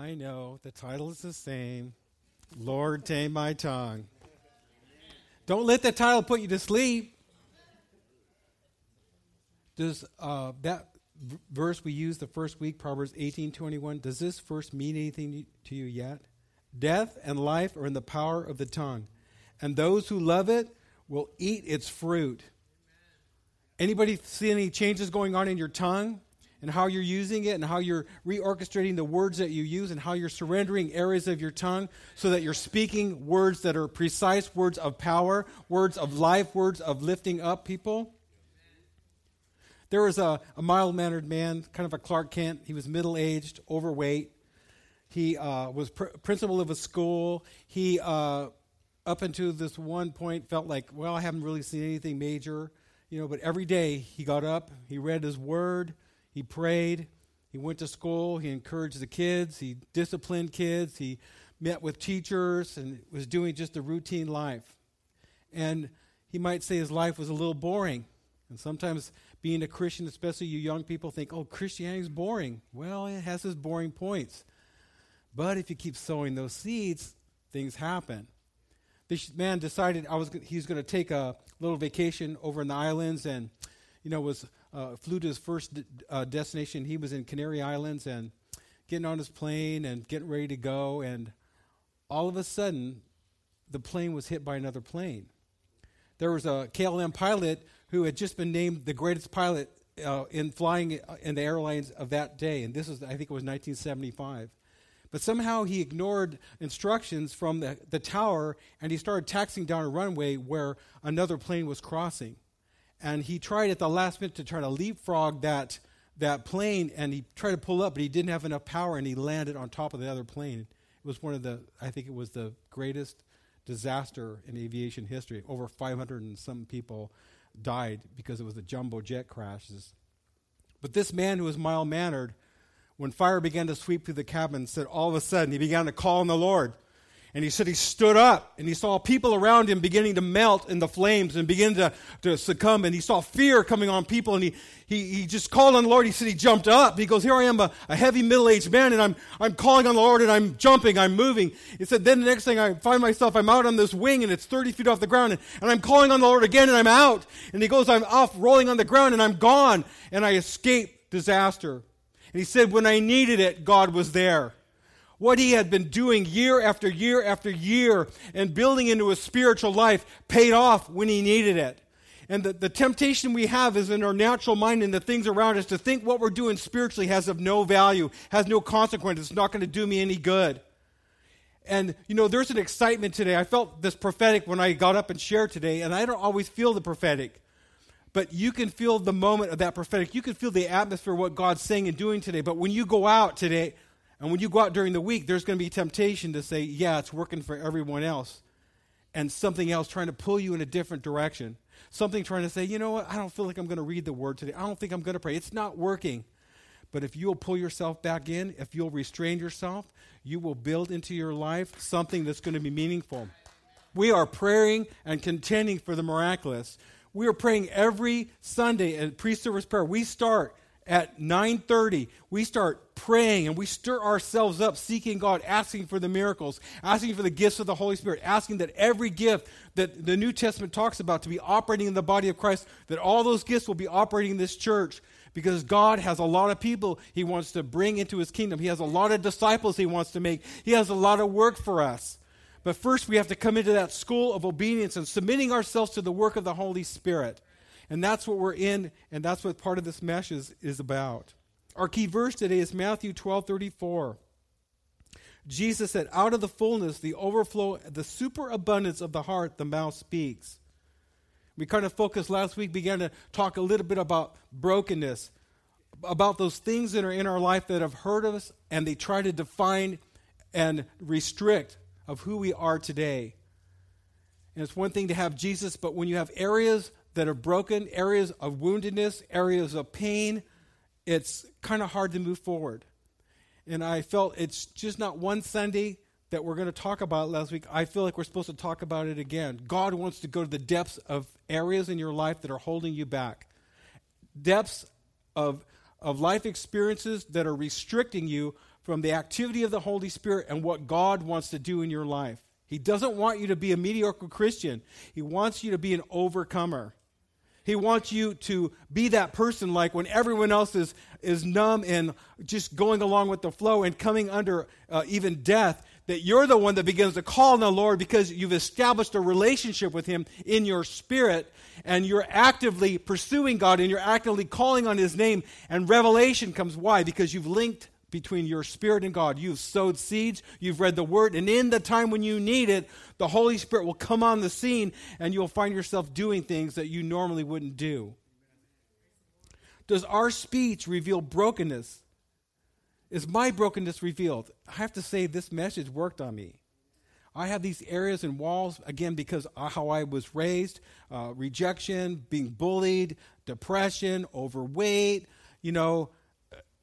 I know the title is the same Lord, tame my tongue. Don't let the title put you to sleep. Does uh, that v- verse we used the first week, Proverbs 18 21, does this verse mean anything to you yet? Death and life are in the power of the tongue, and those who love it will eat its fruit. Anybody see any changes going on in your tongue? And how you're using it and how you're reorchestrating the words that you use and how you're surrendering areas of your tongue so that you're speaking words that are precise words of power, words of life, words of lifting up people. There was a, a mild mannered man, kind of a Clark Kent. He was middle aged, overweight. He uh, was pr- principal of a school. He, uh, up until this one point, felt like, well, I haven't really seen anything major, you know. But every day he got up, he read his word, he prayed, he went to school, he encouraged the kids, he disciplined kids, he met with teachers, and was doing just a routine life. And he might say his life was a little boring. And sometimes being a Christian, especially you young people, think, oh, Christianity is boring. Well, it has its boring points. But if you keep sowing those seeds, things happen. This man decided I was he was going to take a little vacation over in the islands, and you know was uh, flew to his first uh, destination. He was in Canary Islands and getting on his plane and getting ready to go. And all of a sudden, the plane was hit by another plane. There was a KLM pilot who had just been named the greatest pilot uh, in flying uh, in the airlines of that day. And this was, I think it was 1975. But somehow he ignored instructions from the, the tower and he started taxiing down a runway where another plane was crossing and he tried at the last minute to try to leapfrog that that plane and he tried to pull up but he didn't have enough power and he landed on top of the other plane. It was one of the i think it was the greatest disaster in aviation history. Over 500 and some people died because it was the jumbo jet crashes. But this man who was mild mannered when fire began to sweep through the cabin said all of a sudden he began to call on the lord and he said he stood up and he saw people around him beginning to melt in the flames and begin to, to succumb. And he saw fear coming on people. And he, he, he just called on the Lord. He said he jumped up. He goes, Here I am, a, a heavy middle aged man, and I'm, I'm calling on the Lord and I'm jumping, I'm moving. He said, Then the next thing I find myself, I'm out on this wing and it's 30 feet off the ground. And, and I'm calling on the Lord again and I'm out. And he goes, I'm off rolling on the ground and I'm gone. And I escaped disaster. And he said, When I needed it, God was there what he had been doing year after year after year and building into his spiritual life paid off when he needed it. And the, the temptation we have is in our natural mind and the things around us to think what we're doing spiritually has of no value, has no consequence. It's not going to do me any good. And, you know, there's an excitement today. I felt this prophetic when I got up and shared today, and I don't always feel the prophetic. But you can feel the moment of that prophetic. You can feel the atmosphere, what God's saying and doing today. But when you go out today, and when you go out during the week, there's going to be temptation to say, yeah, it's working for everyone else. And something else trying to pull you in a different direction. Something trying to say, you know what, I don't feel like I'm going to read the word today. I don't think I'm going to pray. It's not working. But if you'll pull yourself back in, if you'll restrain yourself, you will build into your life something that's going to be meaningful. We are praying and contending for the miraculous. We are praying every Sunday at pre-service prayer. We start at 9:30 we start praying and we stir ourselves up seeking God asking for the miracles asking for the gifts of the Holy Spirit asking that every gift that the New Testament talks about to be operating in the body of Christ that all those gifts will be operating in this church because God has a lot of people he wants to bring into his kingdom. He has a lot of disciples he wants to make. He has a lot of work for us. But first we have to come into that school of obedience and submitting ourselves to the work of the Holy Spirit and that's what we're in, and that's what part of this mesh is, is about. Our key verse today is Matthew 12 34. Jesus said, Out of the fullness, the overflow, the superabundance of the heart, the mouth speaks. We kind of focused last week, began to talk a little bit about brokenness, about those things that are in our life that have hurt us, and they try to define and restrict of who we are today. And it's one thing to have Jesus, but when you have areas that are broken, areas of woundedness, areas of pain, it's kind of hard to move forward. And I felt it's just not one Sunday that we're going to talk about last week. I feel like we're supposed to talk about it again. God wants to go to the depths of areas in your life that are holding you back, depths of, of life experiences that are restricting you from the activity of the Holy Spirit and what God wants to do in your life. He doesn't want you to be a mediocre Christian, He wants you to be an overcomer. He wants you to be that person like when everyone else is, is numb and just going along with the flow and coming under uh, even death, that you're the one that begins to call on the Lord because you've established a relationship with Him in your spirit and you're actively pursuing God and you're actively calling on His name. And revelation comes. Why? Because you've linked between your spirit and God. You've sowed seeds, you've read the word, and in the time when you need it, the Holy Spirit will come on the scene and you'll find yourself doing things that you normally wouldn't do. Does our speech reveal brokenness? Is my brokenness revealed? I have to say, this message worked on me. I have these areas and walls, again, because how I was raised uh, rejection, being bullied, depression, overweight, you know,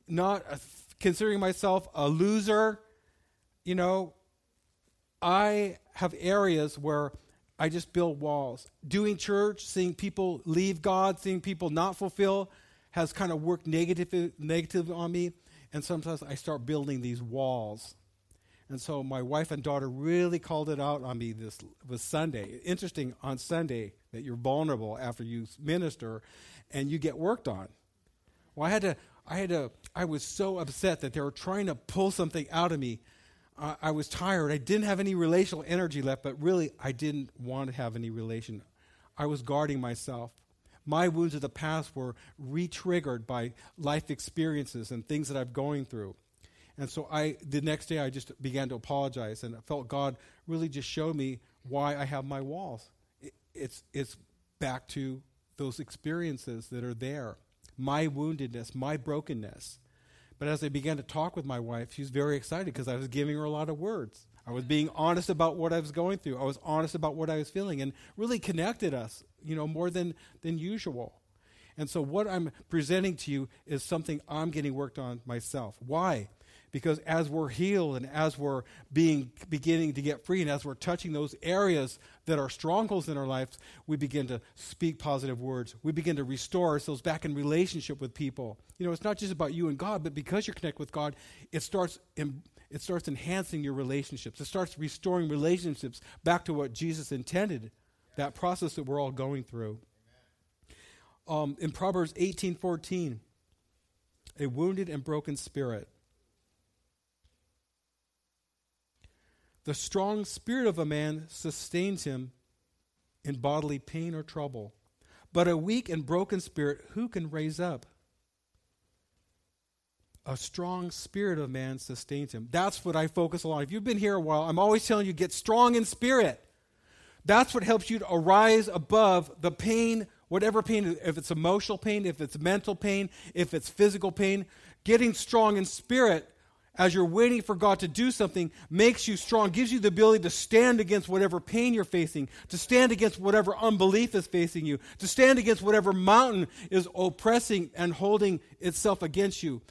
not a considering myself a loser, you know, I have areas where I just build walls. Doing church, seeing people leave God, seeing people not fulfill, has kind of worked negative, negative on me. And sometimes I start building these walls. And so my wife and daughter really called it out on me this was Sunday. Interesting on Sunday that you're vulnerable after you minister and you get worked on. Well, I had to I had to, I was so upset that they were trying to pull something out of me. I was tired. I didn't have any relational energy left, but really, I didn't want to have any relation. I was guarding myself. My wounds of the past were re triggered by life experiences and things that I'm going through. And so I, the next day, I just began to apologize, and felt God really just showed me why I have my walls. It, it's, it's back to those experiences that are there my woundedness, my brokenness. But as I began to talk with my wife, she was very excited because I was giving her a lot of words. I was being honest about what I was going through. I was honest about what I was feeling and really connected us, you know, more than, than usual. And so what I'm presenting to you is something I'm getting worked on myself. Why? Because as we're healed and as we're being beginning to get free and as we're touching those areas that are strongholds in our lives we begin to speak positive words. We begin to restore ourselves back in relationship with people. You know it's not just about you and god but because you're connected with god it starts in, it starts enhancing your relationships. It starts restoring relationships back to what jesus intended that process that we're all going through. Um, in proverbs 18 14 a wounded and broken spirit The strong spirit of a man sustains him in bodily pain or trouble. But a weak and broken spirit, who can raise up? A strong spirit of man sustains him. That's what I focus on. If you've been here a while, I'm always telling you get strong in spirit. That's what helps you to arise above the pain, whatever pain, if it's emotional pain, if it's mental pain, if it's physical pain. Getting strong in spirit as you're waiting for God to do something makes you strong, gives you the ability to stand against whatever pain you're facing, to stand against whatever unbelief is facing you, to stand against whatever mountain is oppressing and holding itself against you,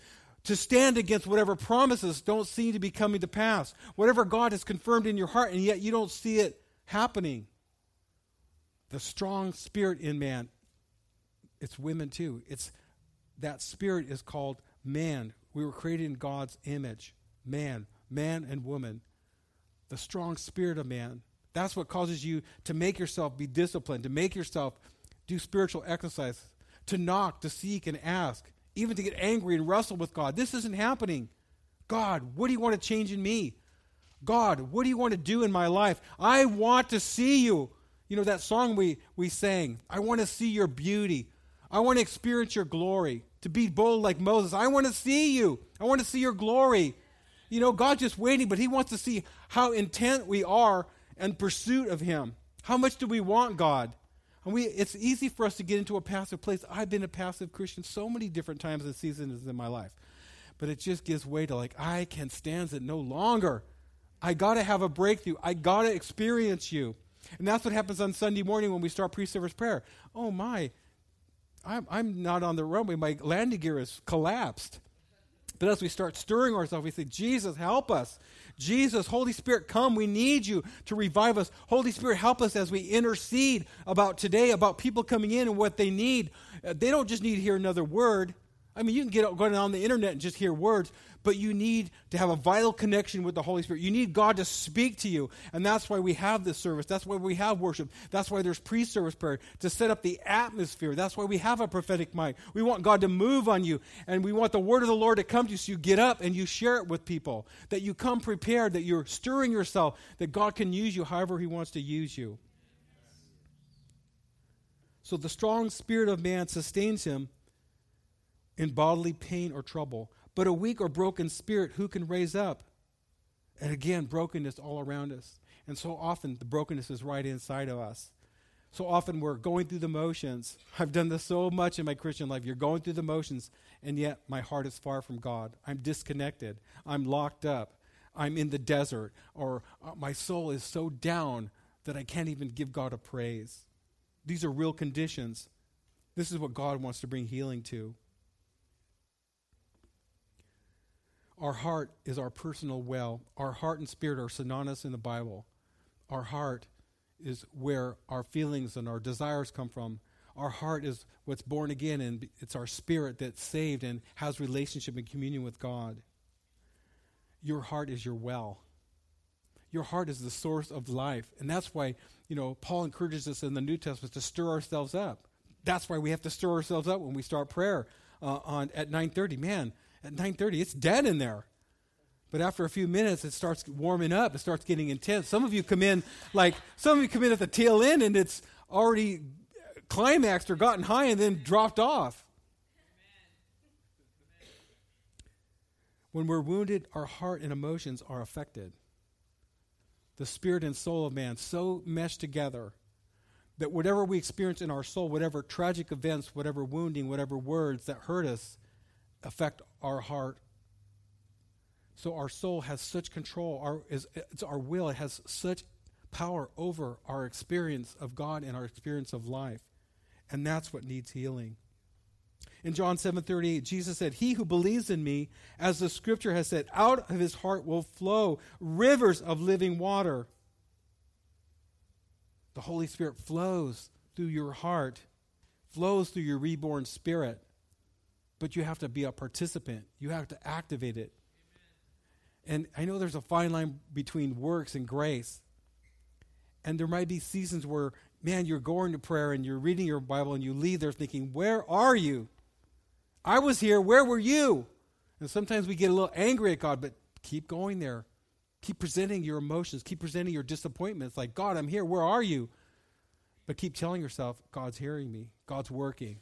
to stand against whatever promises don't seem to be coming to pass, whatever God has confirmed in your heart, and yet you don't see it happening. The strong spirit in man, it's women too. It's that spirit is called man we were created in God's image man, man and woman. The strong spirit of man. That's what causes you to make yourself be disciplined, to make yourself do spiritual exercise, to knock, to seek, and ask, even to get angry and wrestle with God. This isn't happening. God, what do you want to change in me? God, what do you want to do in my life? I want to see you. You know that song we, we sang, I want to see your beauty. I want to experience your glory to be bold like Moses. I want to see you. I want to see your glory. You know, God's just waiting, but He wants to see how intent we are in pursuit of Him. How much do we want God? And we, it's easy for us to get into a passive place. I've been a passive Christian so many different times and seasons in my life. But it just gives way to like, I can stand it no longer. I got to have a breakthrough. I got to experience you. And that's what happens on Sunday morning when we start pre service prayer. Oh my, I'm, I'm not on the runway. My landing gear is collapsed. But as we start stirring ourselves, we say, Jesus, help us. Jesus, Holy Spirit, come. We need you to revive us. Holy Spirit, help us as we intercede about today, about people coming in and what they need. Uh, they don't just need to hear another word. I mean, you can get going on the internet and just hear words, but you need to have a vital connection with the Holy Spirit. You need God to speak to you. And that's why we have this service. That's why we have worship. That's why there's pre service prayer to set up the atmosphere. That's why we have a prophetic mic. We want God to move on you. And we want the word of the Lord to come to you so you get up and you share it with people. That you come prepared, that you're stirring yourself, that God can use you however He wants to use you. So the strong spirit of man sustains him in bodily pain or trouble. But a weak or broken spirit, who can raise up? And again, brokenness all around us. And so often the brokenness is right inside of us. So often we're going through the motions. I've done this so much in my Christian life. You're going through the motions, and yet my heart is far from God. I'm disconnected. I'm locked up. I'm in the desert. Or uh, my soul is so down that I can't even give God a praise. These are real conditions. This is what God wants to bring healing to. Our heart is our personal well. Our heart and spirit are synonymous in the Bible. Our heart is where our feelings and our desires come from. Our heart is what's born again, and it's our spirit that's saved and has relationship and communion with God. Your heart is your well. Your heart is the source of life. And that's why, you know, Paul encourages us in the New Testament to stir ourselves up. That's why we have to stir ourselves up when we start prayer uh, on at 9:30. Man, at 9:30 it's dead in there. But after a few minutes, it starts warming up. It starts getting intense. Some of you come in like some of you come in at the tail end, and it's already climaxed or gotten high and then dropped off. When we're wounded, our heart and emotions are affected. The spirit and soul of man so meshed together that whatever we experience in our soul, whatever tragic events, whatever wounding, whatever words that hurt us, affect our heart. So our soul has such control, our, is, it's our will, it has such power over our experience of God and our experience of life. And that's what needs healing. In John 7:38, Jesus said, "He who believes in me, as the scripture has said, out of his heart will flow rivers of living water." The Holy Spirit flows through your heart, flows through your reborn spirit but you have to be a participant. You have to activate it. And I know there's a fine line between works and grace. And there might be seasons where, man, you're going to prayer and you're reading your Bible and you leave there thinking, where are you? I was here. Where were you? And sometimes we get a little angry at God, but keep going there. Keep presenting your emotions. Keep presenting your disappointments. Like, God, I'm here. Where are you? But keep telling yourself, God's hearing me. God's working.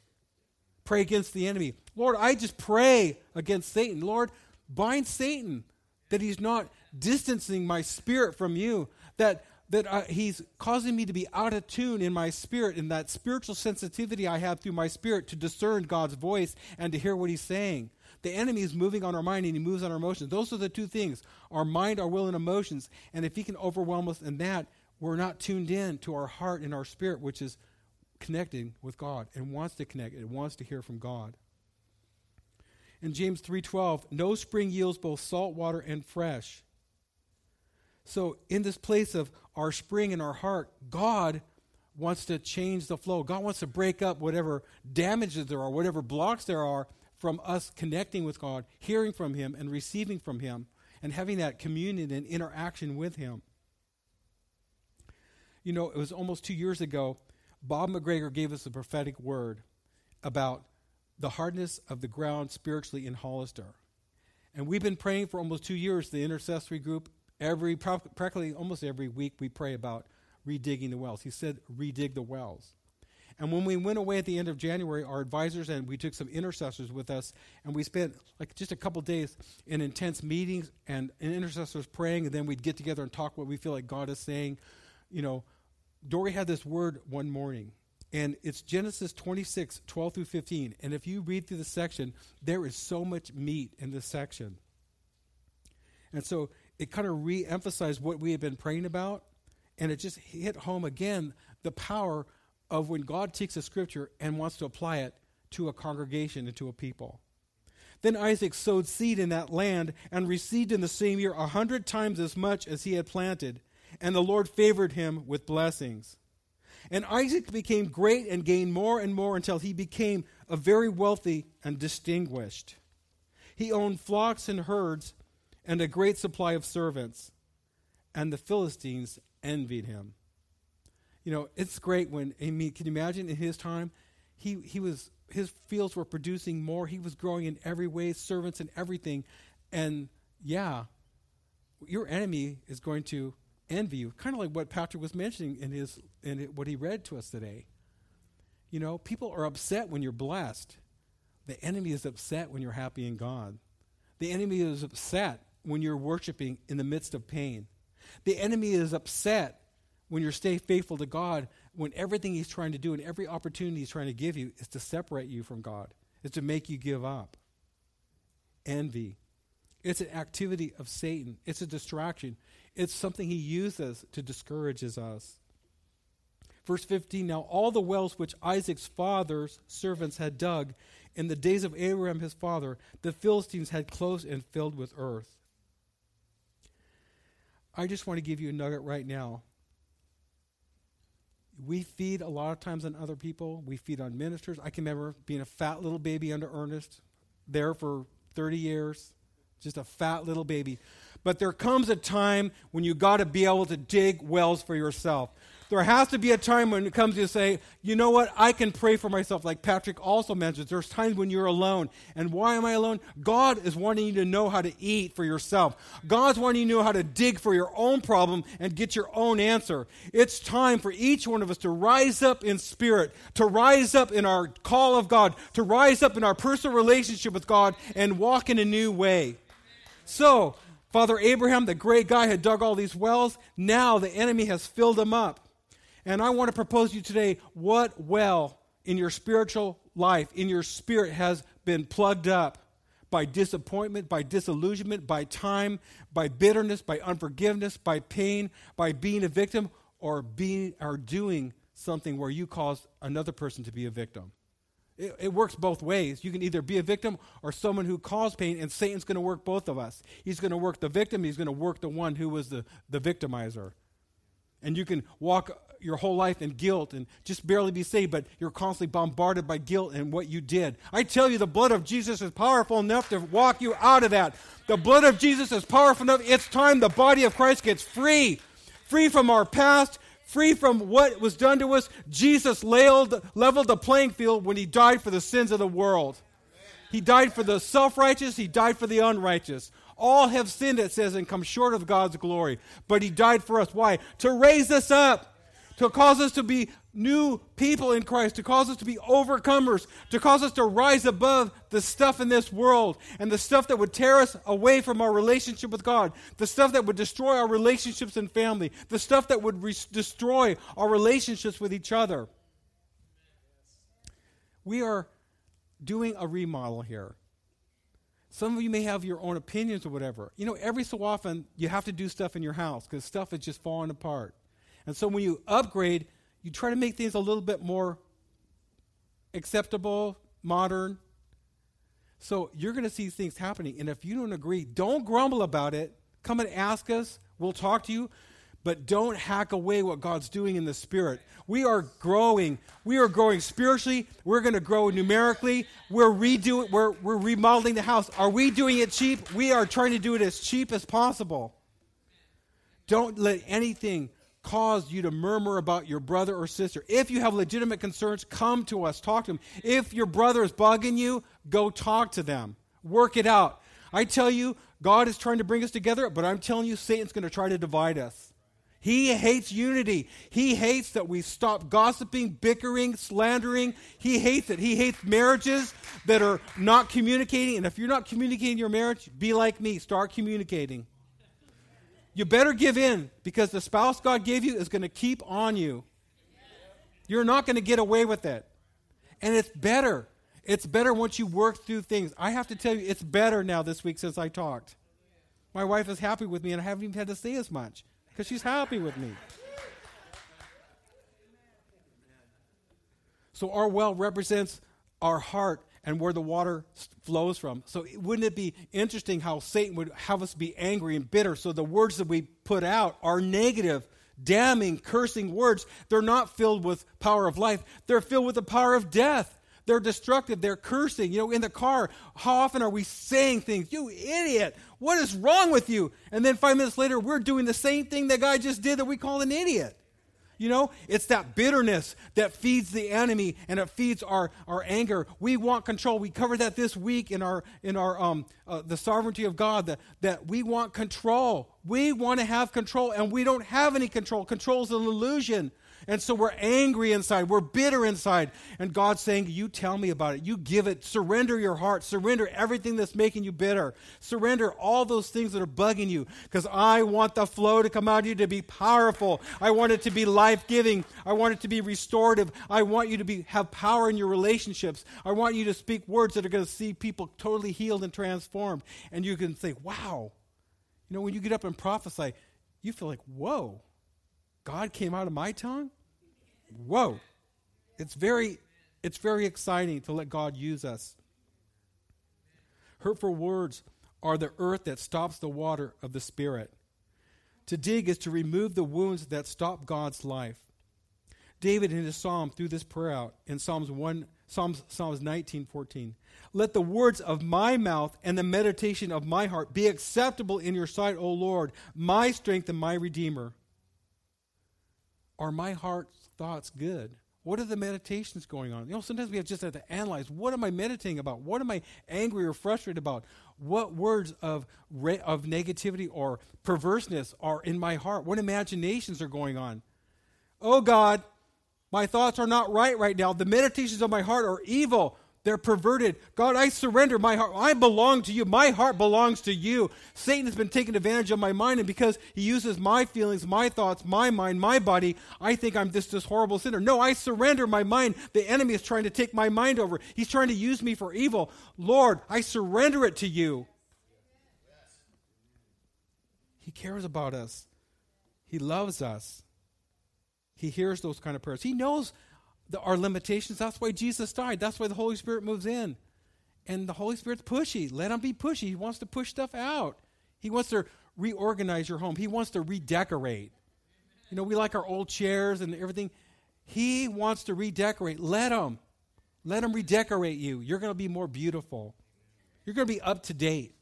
Pray against the enemy. Lord, I just pray against Satan. Lord, bind Satan that he's not distancing my spirit from you, that that uh, he's causing me to be out of tune in my spirit, in that spiritual sensitivity I have through my spirit to discern God's voice and to hear what he's saying. The enemy is moving on our mind and he moves on our emotions. Those are the two things our mind, our will, and emotions. And if he can overwhelm us in that, we're not tuned in to our heart and our spirit, which is connecting with God and wants to connect and wants to hear from God. In James 3:12, no spring yields both salt water and fresh. So in this place of our spring in our heart, God wants to change the flow. God wants to break up whatever damages there are, whatever blocks there are from us connecting with God, hearing from him and receiving from him and having that communion and interaction with him. You know, it was almost 2 years ago Bob McGregor gave us a prophetic word about the hardness of the ground spiritually in Hollister. And we've been praying for almost two years, the intercessory group. Every practically almost every week we pray about redigging the wells. He said, redig the wells. And when we went away at the end of January, our advisors and we took some intercessors with us, and we spent like just a couple days in intense meetings and, and intercessors praying, and then we'd get together and talk what we feel like God is saying. You know, Dory had this word one morning, and it's Genesis 26, 12 through 15. And if you read through the section, there is so much meat in this section. And so it kind of re emphasized what we had been praying about, and it just hit home again the power of when God takes a scripture and wants to apply it to a congregation and to a people. Then Isaac sowed seed in that land and received in the same year a hundred times as much as he had planted and the Lord favored him with blessings. And Isaac became great and gained more and more until he became a very wealthy and distinguished. He owned flocks and herds and a great supply of servants, and the Philistines envied him. You know, it's great when, I mean, can you imagine in his time? He, he was, his fields were producing more. He was growing in every way, servants and everything. And yeah, your enemy is going to envy. Kind of like what Patrick was mentioning in his in what he read to us today. You know, people are upset when you're blessed. The enemy is upset when you're happy in God. The enemy is upset when you're worshiping in the midst of pain. The enemy is upset when you're stay faithful to God, when everything he's trying to do and every opportunity he's trying to give you is to separate you from God, is to make you give up. Envy. It's an activity of Satan. It's a distraction. It's something he uses to discourage us. Verse 15 Now all the wells which Isaac's father's servants had dug in the days of Abraham his father, the Philistines had closed and filled with earth. I just want to give you a nugget right now. We feed a lot of times on other people. We feed on ministers. I can remember being a fat little baby under Ernest, there for 30 years, just a fat little baby. But there comes a time when you got to be able to dig wells for yourself. There has to be a time when it comes to say, you know what, I can pray for myself, like Patrick also mentions. There's times when you're alone. And why am I alone? God is wanting you to know how to eat for yourself. God's wanting you to know how to dig for your own problem and get your own answer. It's time for each one of us to rise up in spirit, to rise up in our call of God, to rise up in our personal relationship with God and walk in a new way. So, Father Abraham, the great guy, had dug all these wells. Now the enemy has filled them up. And I want to propose to you today what well in your spiritual life, in your spirit, has been plugged up by disappointment, by disillusionment, by time, by bitterness, by unforgiveness, by pain, by being a victim, or being or doing something where you cause another person to be a victim. It, it, works both ways. You can either be a victim or someone who caused pain, and Satan's going to work both of us. He's going to work the victim, he's going to work the one who was the, the victimizer. And you can walk your whole life in guilt and just barely be saved, but you're constantly bombarded by guilt and what you did. I tell you, the blood of Jesus is powerful enough to walk you out of that. The blood of Jesus is powerful enough. It's time the body of Christ gets free. Free from our past, free from what was done to us. Jesus leveled, leveled the playing field when he died for the sins of the world. He died for the self righteous, he died for the unrighteous. All have sinned, it says, and come short of God's glory. But he died for us. Why? To raise us up to cause us to be new people in Christ, to cause us to be overcomers, to cause us to rise above the stuff in this world and the stuff that would tear us away from our relationship with God, the stuff that would destroy our relationships and family, the stuff that would re- destroy our relationships with each other. We are doing a remodel here. Some of you may have your own opinions or whatever. You know, every so often you have to do stuff in your house because stuff is just falling apart. And so when you upgrade, you try to make things a little bit more acceptable, modern. So you're going to see things happening. And if you don't agree, don't grumble about it. Come and ask us. We'll talk to you. But don't hack away what God's doing in the spirit. We are growing. We are growing spiritually. We're going to grow numerically. We're redoing we're we're remodeling the house. Are we doing it cheap? We are trying to do it as cheap as possible. Don't let anything caused you to murmur about your brother or sister. If you have legitimate concerns, come to us, talk to them. If your brother is bugging you, go talk to them. Work it out. I tell you, God is trying to bring us together, but I'm telling you, Satan's going to try to divide us. He hates unity. He hates that we stop gossiping, bickering, slandering. He hates it. He hates marriages that are not communicating. And if you're not communicating your marriage, be like me. Start communicating. You better give in because the spouse God gave you is going to keep on you. You're not going to get away with it. And it's better. It's better once you work through things. I have to tell you, it's better now this week since I talked. My wife is happy with me, and I haven't even had to say as much because she's happy with me. So our well represents our heart and where the water flows from. So, wouldn't it be interesting how Satan would have us be angry and bitter? So, the words that we put out are negative, damning, cursing words. They're not filled with power of life, they're filled with the power of death. They're destructive. They're cursing. You know, in the car, how often are we saying things? You idiot. What is wrong with you? And then five minutes later, we're doing the same thing the guy just did that we call an idiot. You know, it's that bitterness that feeds the enemy and it feeds our, our anger. We want control. We covered that this week in our in our um uh, the sovereignty of God that that we want control. We want to have control and we don't have any control. Control is an illusion. And so we're angry inside, we're bitter inside. And God's saying, You tell me about it. You give it. Surrender your heart. Surrender everything that's making you bitter. Surrender all those things that are bugging you. Because I want the flow to come out of you to be powerful. I want it to be life giving. I want it to be restorative. I want you to be, have power in your relationships. I want you to speak words that are going to see people totally healed and transformed. And you can say, Wow. You know, when you get up and prophesy, you feel like, Whoa God came out of my tongue? Whoa. It's very it's very exciting to let God use us. Hurtful words are the earth that stops the water of the spirit. To dig is to remove the wounds that stop God's life. David in his psalm threw this prayer out in Psalms 1 Psalms Psalms 19:14. Let the words of my mouth and the meditation of my heart be acceptable in your sight, O Lord, my strength and my redeemer. Are my heart's thoughts good? What are the meditations going on? You know, sometimes we have just have to analyze what am I meditating about? What am I angry or frustrated about? What words of re- of negativity or perverseness are in my heart? What imaginations are going on? Oh God, my thoughts are not right right now. The meditations of my heart are evil. They're perverted. God, I surrender my heart. I belong to you. My heart belongs to you. Satan has been taking advantage of my mind, and because he uses my feelings, my thoughts, my mind, my body, I think I'm this, this horrible sinner. No, I surrender my mind. The enemy is trying to take my mind over. He's trying to use me for evil. Lord, I surrender it to you. He cares about us. He loves us. He hears those kind of prayers. He knows the, our limitations. That's why Jesus died. That's why the Holy Spirit moves in. And the Holy Spirit's pushy. Let him be pushy. He wants to push stuff out. He wants to reorganize your home. He wants to redecorate. You know, we like our old chairs and everything. He wants to redecorate. Let him. Let him redecorate you. You're going to be more beautiful. You're going to be up to date.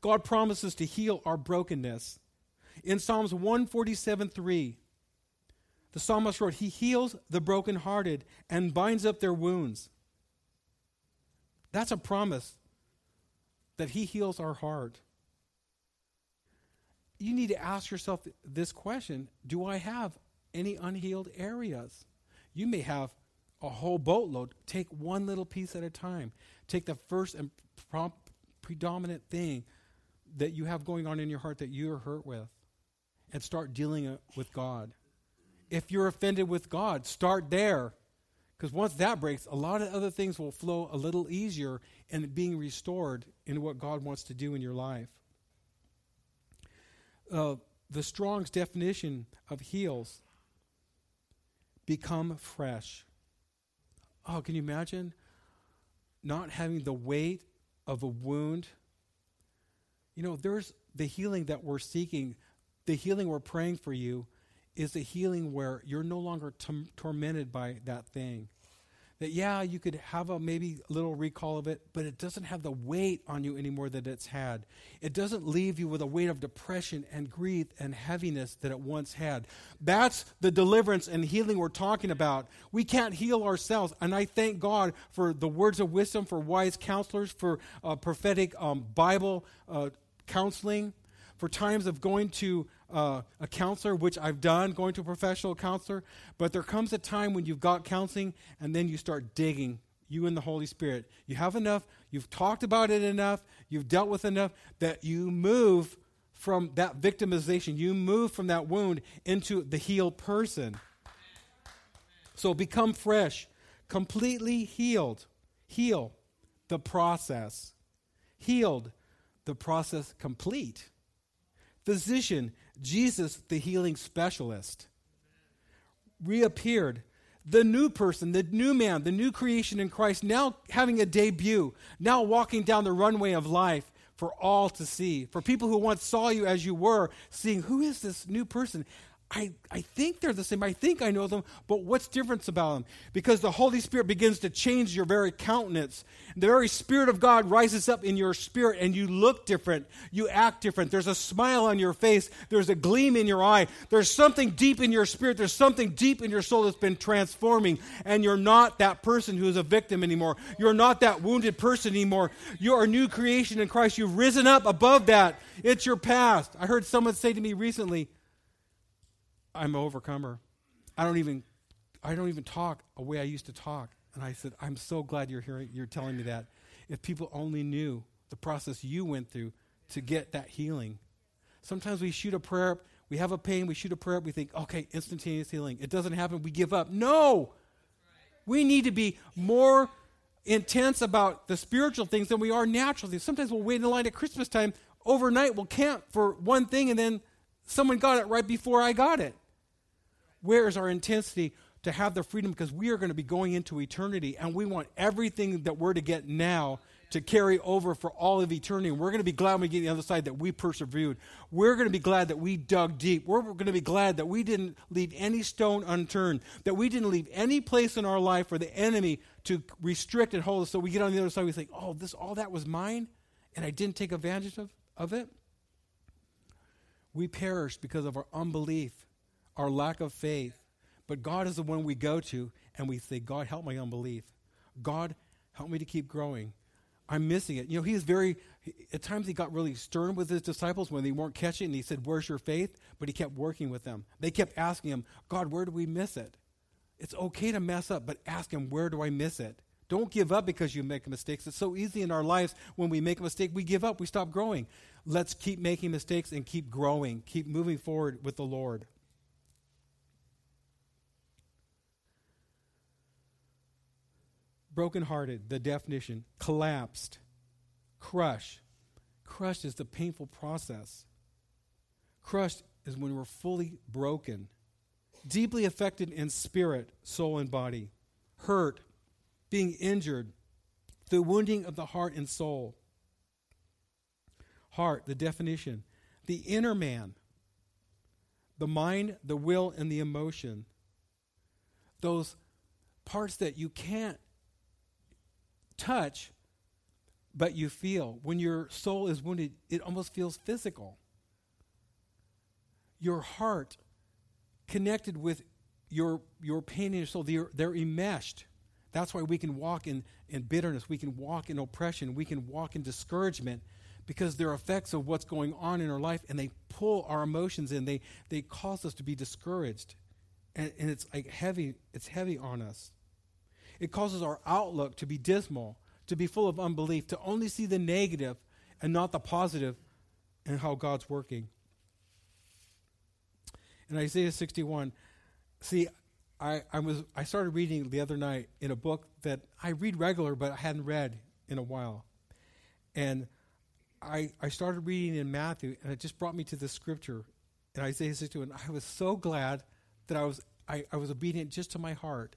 God promises to heal our brokenness. In Psalms 147 3, the psalmist wrote, He heals the brokenhearted and binds up their wounds. That's a promise that He heals our heart. You need to ask yourself this question Do I have any unhealed areas? You may have a whole boatload. Take one little piece at a time. Take the first and predominant thing that you have going on in your heart that you are hurt with and start dealing with God if you're offended with God, start there. Because once that breaks, a lot of other things will flow a little easier in being restored in what God wants to do in your life. Uh, the Strong's definition of heals become fresh. Oh, can you imagine not having the weight of a wound? You know, there's the healing that we're seeking, the healing we're praying for you is the healing where you're no longer t- tormented by that thing. That, yeah, you could have a maybe a little recall of it, but it doesn't have the weight on you anymore that it's had. It doesn't leave you with a weight of depression and grief and heaviness that it once had. That's the deliverance and healing we're talking about. We can't heal ourselves. And I thank God for the words of wisdom, for wise counselors, for uh, prophetic um, Bible uh, counseling, for times of going to uh, a counselor, which I've done, going to a professional counselor, but there comes a time when you've got counseling and then you start digging, you and the Holy Spirit. You have enough, you've talked about it enough, you've dealt with enough that you move from that victimization, you move from that wound into the healed person. So become fresh, completely healed. Heal the process. Healed, the process complete. Physician, Jesus, the healing specialist, reappeared. The new person, the new man, the new creation in Christ, now having a debut, now walking down the runway of life for all to see. For people who once saw you as you were, seeing who is this new person? I, I think they're the same. I think I know them, but what's difference about them? Because the Holy Spirit begins to change your very countenance. The very Spirit of God rises up in your spirit, and you look different. You act different. There's a smile on your face. There's a gleam in your eye. There's something deep in your spirit. There's something deep in your soul that's been transforming, and you're not that person who is a victim anymore. You're not that wounded person anymore. You're a new creation in Christ. You've risen up above that. It's your past. I heard someone say to me recently, I'm an overcomer. I don't even I don't even talk the way I used to talk. And I said, I'm so glad you're hearing you're telling me that. If people only knew the process you went through to get that healing. Sometimes we shoot a prayer up, we have a pain, we shoot a prayer up, we think, okay, instantaneous healing. It doesn't happen, we give up. No! We need to be more intense about the spiritual things than we are natural things. Sometimes we'll wait in line at Christmas time overnight, we'll camp for one thing, and then someone got it right before I got it. Where is our intensity to have the freedom? Because we are going to be going into eternity, and we want everything that we're to get now to carry over for all of eternity. We're going to be glad when we get the other side that we persevered. We're going to be glad that we dug deep. We're going to be glad that we didn't leave any stone unturned, that we didn't leave any place in our life for the enemy to restrict and hold us. So we get on the other side, we think, oh, this all that was mine, and I didn't take advantage of, of it. We perished because of our unbelief our lack of faith. But God is the one we go to and we say, God, help my unbelief. God, help me to keep growing. I'm missing it. You know, he is very, at times he got really stern with his disciples when they weren't catching and he said, Where's your faith? But he kept working with them. They kept asking him, God, where do we miss it? It's okay to mess up, but ask him, Where do I miss it? Don't give up because you make mistakes. It's so easy in our lives when we make a mistake, we give up, we stop growing. Let's keep making mistakes and keep growing, keep moving forward with the Lord. Brokenhearted, the definition, collapsed, crushed. Crushed is the painful process. Crushed is when we're fully broken, deeply affected in spirit, soul, and body, hurt, being injured, the wounding of the heart and soul. Heart, the definition, the inner man, the mind, the will, and the emotion. Those parts that you can't touch, but you feel. When your soul is wounded, it almost feels physical. Your heart connected with your, your pain in your soul, they're, they're enmeshed. That's why we can walk in, in bitterness, we can walk in oppression, we can walk in discouragement because they're effects of what's going on in our life and they pull our emotions in. They, they cause us to be discouraged. And, and it's like heavy, it's heavy on us. It causes our outlook to be dismal, to be full of unbelief, to only see the negative and not the positive and how God's working. In Isaiah 61, see, I, I, was, I started reading the other night in a book that I read regular, but I hadn't read in a while. And I, I started reading in Matthew, and it just brought me to this scripture in Isaiah 61. I was so glad that I was, I, I was obedient just to my heart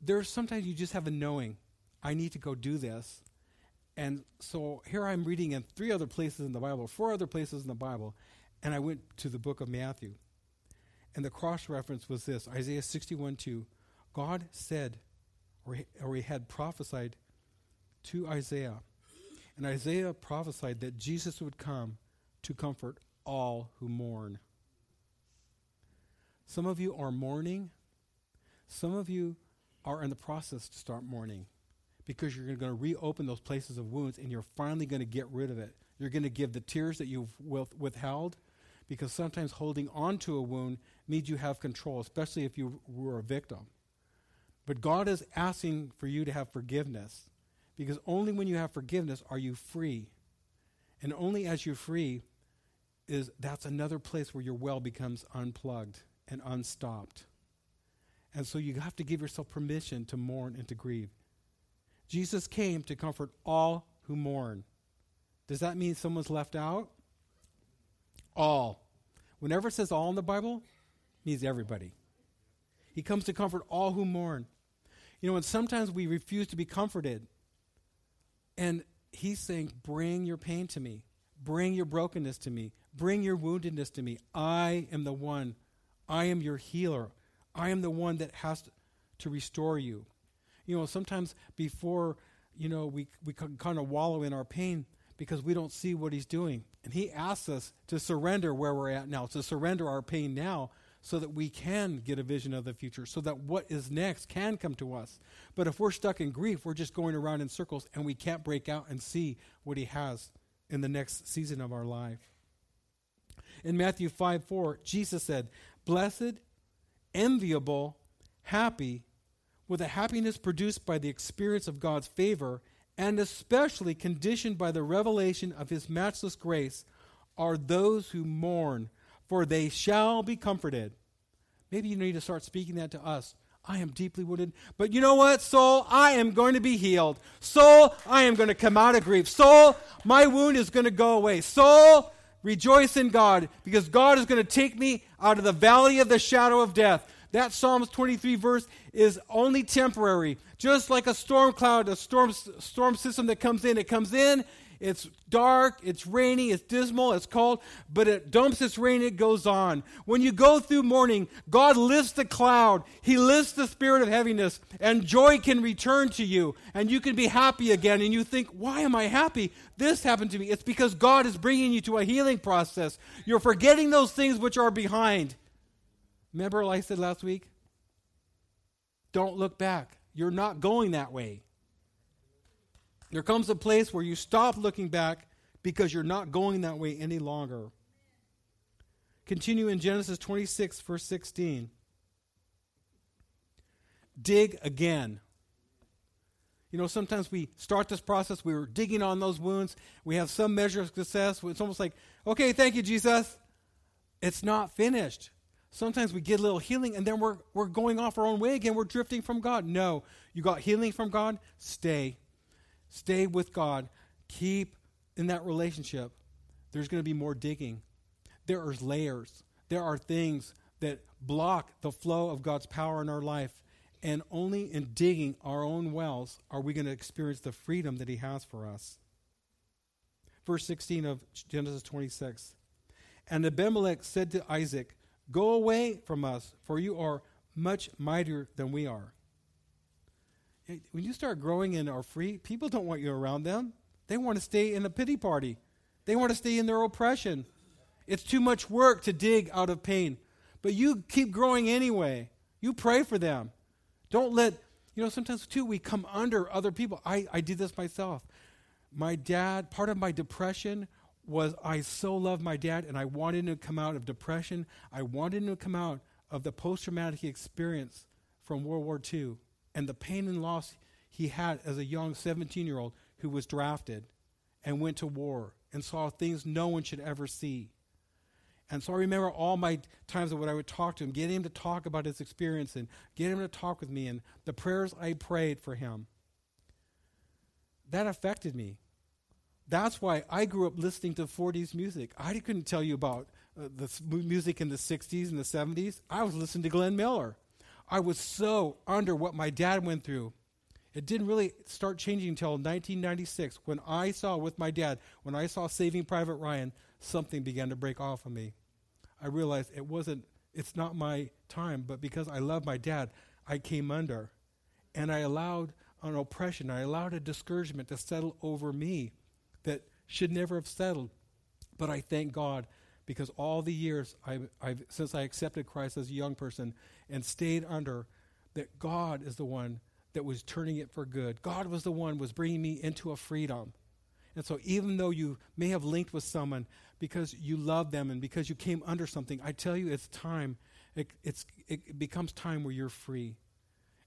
there's sometimes you just have a knowing, I need to go do this. And so here I'm reading in three other places in the Bible, four other places in the Bible, and I went to the book of Matthew. And the cross reference was this Isaiah 61 2. God said, or he, or he had prophesied to Isaiah. And Isaiah prophesied that Jesus would come to comfort all who mourn. Some of you are mourning. Some of you are in the process to start mourning because you're going to reopen those places of wounds and you're finally going to get rid of it. You're going to give the tears that you've withheld because sometimes holding on to a wound means you have control, especially if you were a victim. But God is asking for you to have forgiveness because only when you have forgiveness are you free. And only as you're free is that's another place where your well becomes unplugged and unstopped. And so you have to give yourself permission to mourn and to grieve. Jesus came to comfort all who mourn. Does that mean someone's left out? All. Whenever it says all in the Bible, means everybody. He comes to comfort all who mourn. You know, and sometimes we refuse to be comforted. And he's saying, Bring your pain to me. Bring your brokenness to me. Bring your woundedness to me. I am the one I am your healer. I am the one that has to, to restore you. You know, sometimes before, you know, we, we kind of wallow in our pain because we don't see what he's doing. And he asks us to surrender where we're at now, to surrender our pain now so that we can get a vision of the future, so that what is next can come to us. But if we're stuck in grief, we're just going around in circles and we can't break out and see what he has in the next season of our life. In Matthew 5 4, Jesus said, Blessed, enviable, happy, with a happiness produced by the experience of God's favor, and especially conditioned by the revelation of his matchless grace, are those who mourn for they shall be comforted. Maybe you need to start speaking that to us. I am deeply wounded. But you know what, soul? I am going to be healed. Soul, I am going to come out of grief. Soul, my wound is going to go away. Soul, rejoice in God because God is going to take me out of the valley of the shadow of death. That Psalms 23 verse is only temporary. Just like a storm cloud, a storm, storm system that comes in, it comes in, it's dark, it's rainy, it's dismal, it's cold, but it dumps its rain, it goes on. When you go through mourning, God lifts the cloud, He lifts the spirit of heaviness, and joy can return to you, and you can be happy again. And you think, why am I happy? This happened to me. It's because God is bringing you to a healing process. You're forgetting those things which are behind. Remember what I said last week? Don't look back. You're not going that way. There comes a place where you stop looking back because you're not going that way any longer. Continue in Genesis 26, verse 16. Dig again. You know, sometimes we start this process, we're digging on those wounds, we have some measure of success. It's almost like, okay, thank you, Jesus. It's not finished. Sometimes we get a little healing and then we're, we're going off our own way again. We're drifting from God. No, you got healing from God, stay. Stay with God. Keep in that relationship. There's going to be more digging. There are layers. There are things that block the flow of God's power in our life. And only in digging our own wells are we going to experience the freedom that He has for us. Verse 16 of Genesis 26. And Abimelech said to Isaac, Go away from us, for you are much mightier than we are when you start growing and are free, people don't want you around them. They want to stay in a pity party. They want to stay in their oppression. It's too much work to dig out of pain. But you keep growing anyway. You pray for them. Don't let, you know, sometimes too we come under other people. I, I did this myself. My dad, part of my depression was I so loved my dad and I wanted him to come out of depression. I wanted him to come out of the post traumatic experience from World War II and the pain and loss he had as a young 17 year old who was drafted and went to war and saw things no one should ever see. And so I remember all my times when I would talk to him, get him to talk about his experience and get him to talk with me and the prayers I prayed for him. That affected me. That's why I grew up listening to 40s music. I couldn't tell you about uh, the music in the 60s and the 70s. I was listening to Glenn Miller. I was so under what my dad went through. It didn't really start changing until 1996 when I saw with my dad, when I saw Saving Private Ryan, something began to break off of me. I realized it wasn't, it's not my time, but because I love my dad, I came under. And I allowed an oppression, I allowed a discouragement to settle over me that should never have settled. But I thank God because all the years I've, I've, since I accepted Christ as a young person and stayed under, that God is the one that was turning it for good. God was the one was bringing me into a freedom. And so even though you may have linked with someone because you love them and because you came under something, I tell you it's time. It, it's, it becomes time where you're free.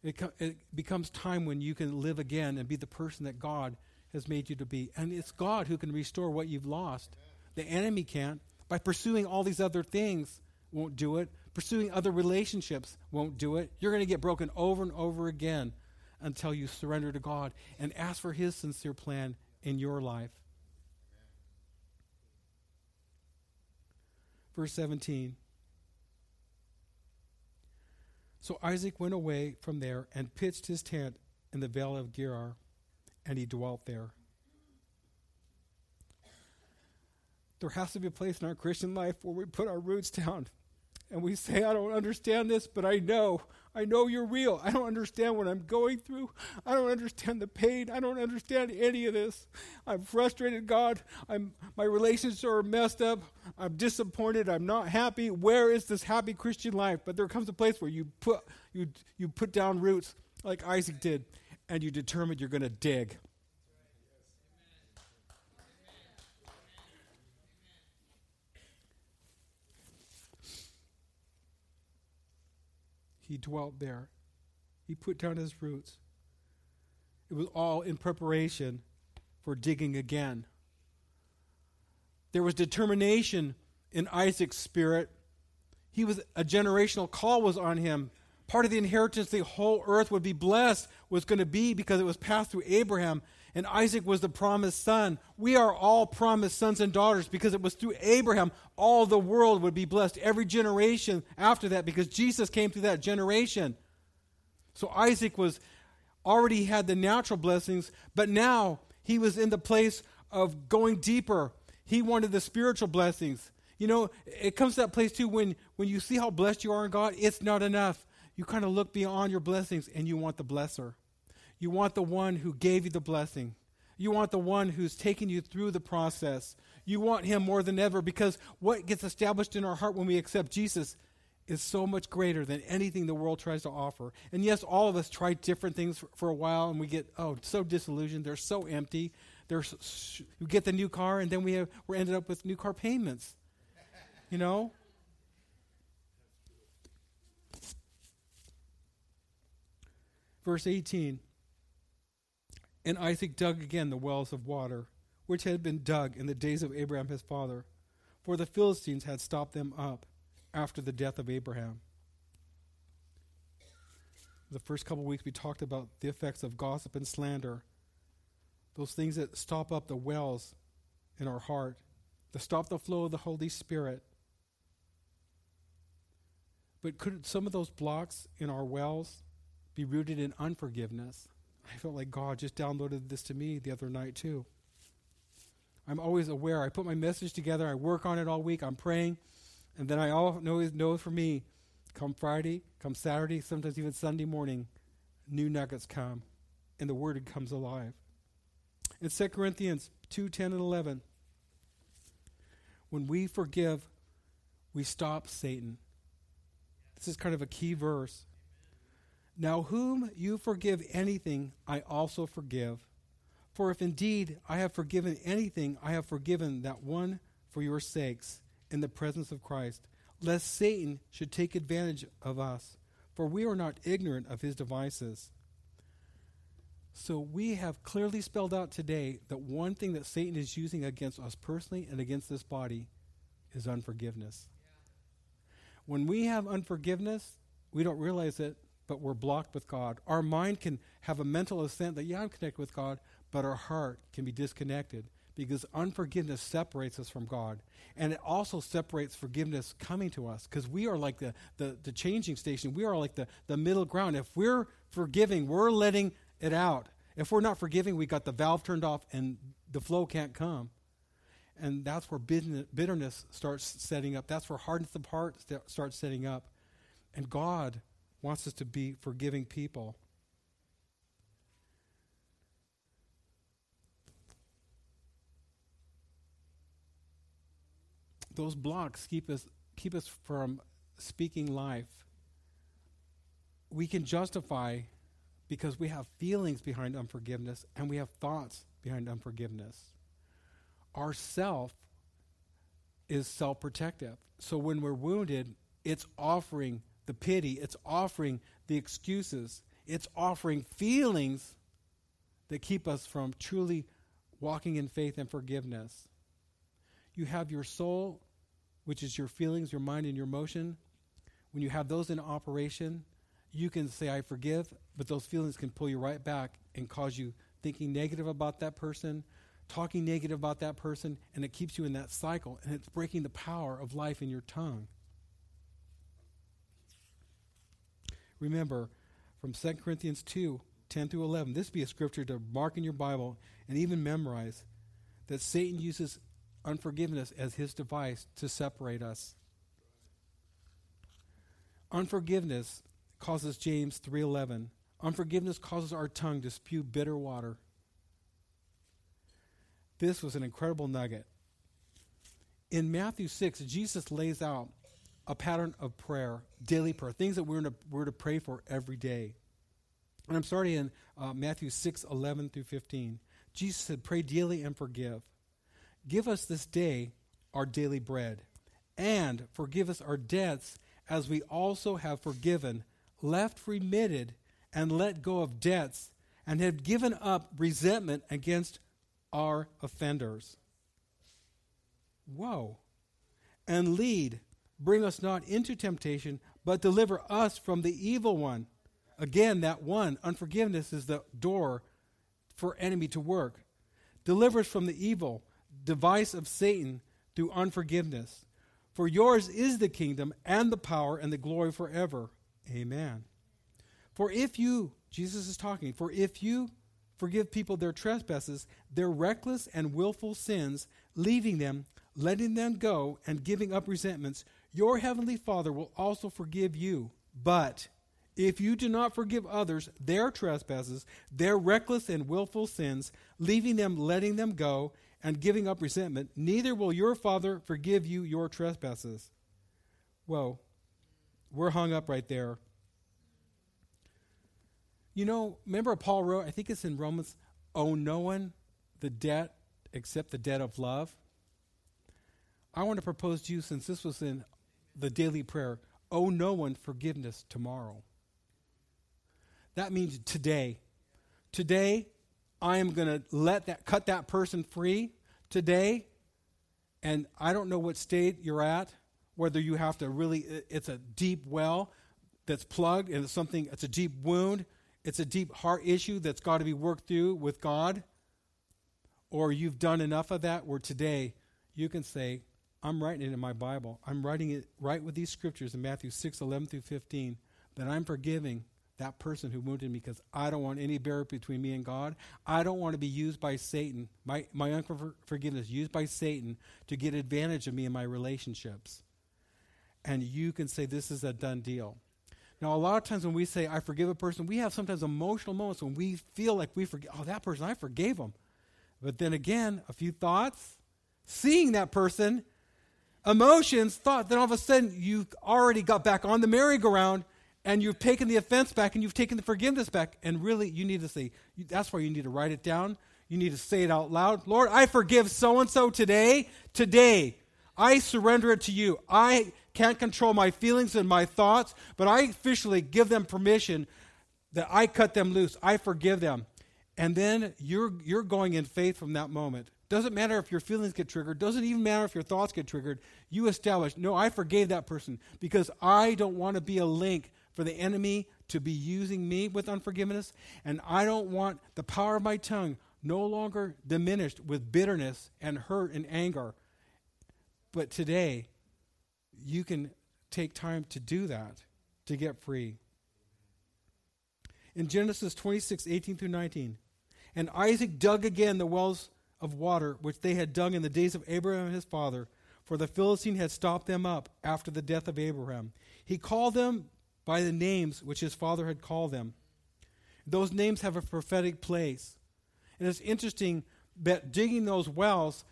It, it becomes time when you can live again and be the person that God has made you to be. And it's God who can restore what you've lost. The enemy can't. By pursuing all these other things won't do it. Pursuing other relationships won't do it. You're going to get broken over and over again until you surrender to God and ask for His sincere plan in your life. Verse 17. So Isaac went away from there and pitched his tent in the valley of Gerar, and he dwelt there. There has to be a place in our Christian life where we put our roots down And we say, I don't understand this, but I know. I know you're real. I don't understand what I'm going through. I don't understand the pain. I don't understand any of this. I'm frustrated, God. I'm my relationships are messed up. I'm disappointed. I'm not happy. Where is this happy Christian life? But there comes a place where you put you you put down roots like Isaac did, and you determine you're going to dig. He dwelt there. He put down his roots. It was all in preparation for digging again. There was determination in Isaac's spirit. He was a generational call was on him. Part of the inheritance the whole earth would be blessed was going to be because it was passed through Abraham and Isaac was the promised son. We are all promised sons and daughters because it was through Abraham all the world would be blessed, every generation after that, because Jesus came through that generation. So Isaac was already had the natural blessings, but now he was in the place of going deeper. He wanted the spiritual blessings. You know, it comes to that place too when, when you see how blessed you are in God, it's not enough. You kind of look beyond your blessings and you want the blesser. You want the one who gave you the blessing. You want the one who's taken you through the process. You want him more than ever because what gets established in our heart when we accept Jesus is so much greater than anything the world tries to offer. And yes, all of us try different things for, for a while and we get, oh, so disillusioned. They're so empty. They're, we get the new car and then we have, we're ended up with new car payments. You know? Verse 18 and Isaac dug again the wells of water, which had been dug in the days of Abraham his father, for the Philistines had stopped them up after the death of Abraham. The first couple weeks we talked about the effects of gossip and slander, those things that stop up the wells in our heart, that stop the flow of the Holy Spirit. But could some of those blocks in our wells be rooted in unforgiveness? I felt like God just downloaded this to me the other night, too. I'm always aware. I put my message together, I work on it all week, I'm praying, and then I always know for me come Friday, come Saturday, sometimes even Sunday morning, new nuggets come, and the Word comes alive. In 2 Corinthians 2 10 and 11, when we forgive, we stop Satan. This is kind of a key verse. Now, whom you forgive anything, I also forgive. For if indeed I have forgiven anything, I have forgiven that one for your sakes in the presence of Christ, lest Satan should take advantage of us, for we are not ignorant of his devices. So we have clearly spelled out today that one thing that Satan is using against us personally and against this body is unforgiveness. When we have unforgiveness, we don't realize it, but we're blocked with God. Our mind can have a mental assent that, yeah, I'm connected with God, but our heart can be disconnected because unforgiveness separates us from God. And it also separates forgiveness coming to us because we are like the, the, the, changing station. We are like the, the middle ground. If we're forgiving, we're letting it out. If we're not forgiving, we got the valve turned off and the flow can't come. And that's where bitterness starts setting up. That's where hardness of heart starts setting up. And God wants us to be forgiving people. Those blocks keep us keep us from speaking life. We can justify because we have feelings behind unforgiveness and we have thoughts behind unforgiveness. Our self is self protective. So when we're wounded, it's offering the pity, it's offering the excuses, it's offering feelings that keep us from truly walking in faith and forgiveness. You have your soul, which is your feelings, your mind, and your emotion. When you have those in operation, you can say, I forgive, but those feelings can pull you right back and cause you thinking negative about that person, talking negative about that person, and it keeps you in that cycle, and it's breaking the power of life in your tongue. Remember, from 2 Corinthians 2 10 through 11, this be a scripture to mark in your Bible and even memorize that Satan uses unforgiveness as his device to separate us. Unforgiveness causes James 3:11. Unforgiveness causes our tongue to spew bitter water. This was an incredible nugget. In Matthew 6, Jesus lays out a pattern of prayer, daily prayer, things that we're to, we're to pray for every day. And I'm starting in uh, Matthew 6, 11 through 15. Jesus said, Pray daily and forgive. Give us this day our daily bread, and forgive us our debts as we also have forgiven, left remitted, and let go of debts, and have given up resentment against our offenders. Whoa. And lead, bring us not into temptation, but deliver us from the evil one. Again, that one, unforgiveness, is the door for enemy to work. Deliver us from the evil device of Satan through unforgiveness. For yours is the kingdom and the power and the glory forever. Amen. For if you, Jesus is talking, for if you forgive people their trespasses, their reckless and willful sins, leaving them, letting them go, and giving up resentments, your heavenly Father will also forgive you. But if you do not forgive others their trespasses, their reckless and willful sins, leaving them, letting them go, and giving up resentment, neither will your Father forgive you your trespasses. Whoa, we're hung up right there. You know, remember Paul wrote, I think it's in Romans, owe no one the debt except the debt of love. I want to propose to you, since this was in the daily prayer, owe no one forgiveness tomorrow. That means today. Today, I am going to let that cut that person free today. And I don't know what state you're at, whether you have to really it's a deep well that's plugged and it's something it's a deep wound, it's a deep heart issue that's got to be worked through with God. Or you've done enough of that where today you can say, I'm writing it in my Bible. I'm writing it right with these scriptures in Matthew 6, 11 through 15, that I'm forgiving that person who wounded me because I don't want any barrier between me and God. I don't want to be used by Satan, my, my unforgiveness, used by Satan to get advantage of me in my relationships. And you can say this is a done deal. Now, a lot of times when we say, I forgive a person, we have sometimes emotional moments when we feel like we forgive, oh, that person, I forgave them. But then again, a few thoughts, seeing that person, emotions, thought, then all of a sudden you've already got back on the merry-go-round and you've taken the offense back and you've taken the forgiveness back. And really, you need to say, that's why you need to write it down. You need to say it out loud. Lord, I forgive so and so today. Today, I surrender it to you. I can't control my feelings and my thoughts, but I officially give them permission that I cut them loose. I forgive them. And then you're, you're going in faith from that moment. Doesn't matter if your feelings get triggered. Doesn't even matter if your thoughts get triggered. You establish, no, I forgave that person because I don't want to be a link for the enemy to be using me with unforgiveness, and I don't want the power of my tongue no longer diminished with bitterness and hurt and anger. But today, you can take time to do that to get free. In Genesis 26, 18 through 19, and Isaac dug again the wells of water which they had dug in the days of Abraham his father, for the Philistine had stopped them up after the death of Abraham. He called them by the names which his father had called them. Those names have a prophetic place. And it's interesting that digging those wells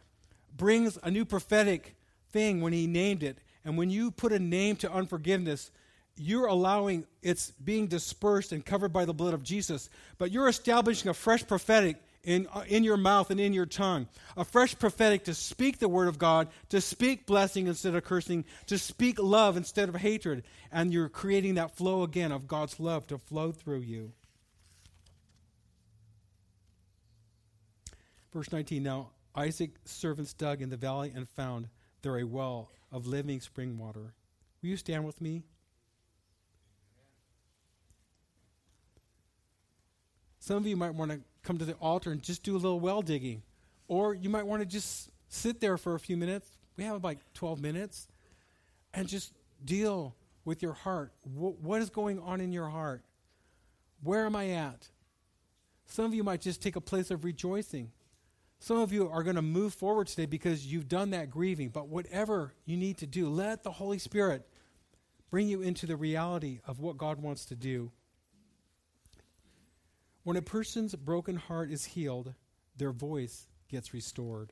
brings a new prophetic thing when he named it. And when you put a name to unforgiveness, you're allowing it's being dispersed and covered by the blood of Jesus, but you're establishing a fresh prophetic in, uh, in your mouth and in your tongue. A fresh prophetic to speak the word of God, to speak blessing instead of cursing, to speak love instead of hatred. And you're creating that flow again of God's love to flow through you. Verse 19 Now Isaac's servants dug in the valley and found there a well of living spring water. Will you stand with me? Some of you might want to come to the altar and just do a little well digging. Or you might want to just sit there for a few minutes. We have about 12 minutes. And just deal with your heart. What is going on in your heart? Where am I at? Some of you might just take a place of rejoicing. Some of you are going to move forward today because you've done that grieving. But whatever you need to do, let the Holy Spirit bring you into the reality of what God wants to do. When a person's broken heart is healed, their voice gets restored.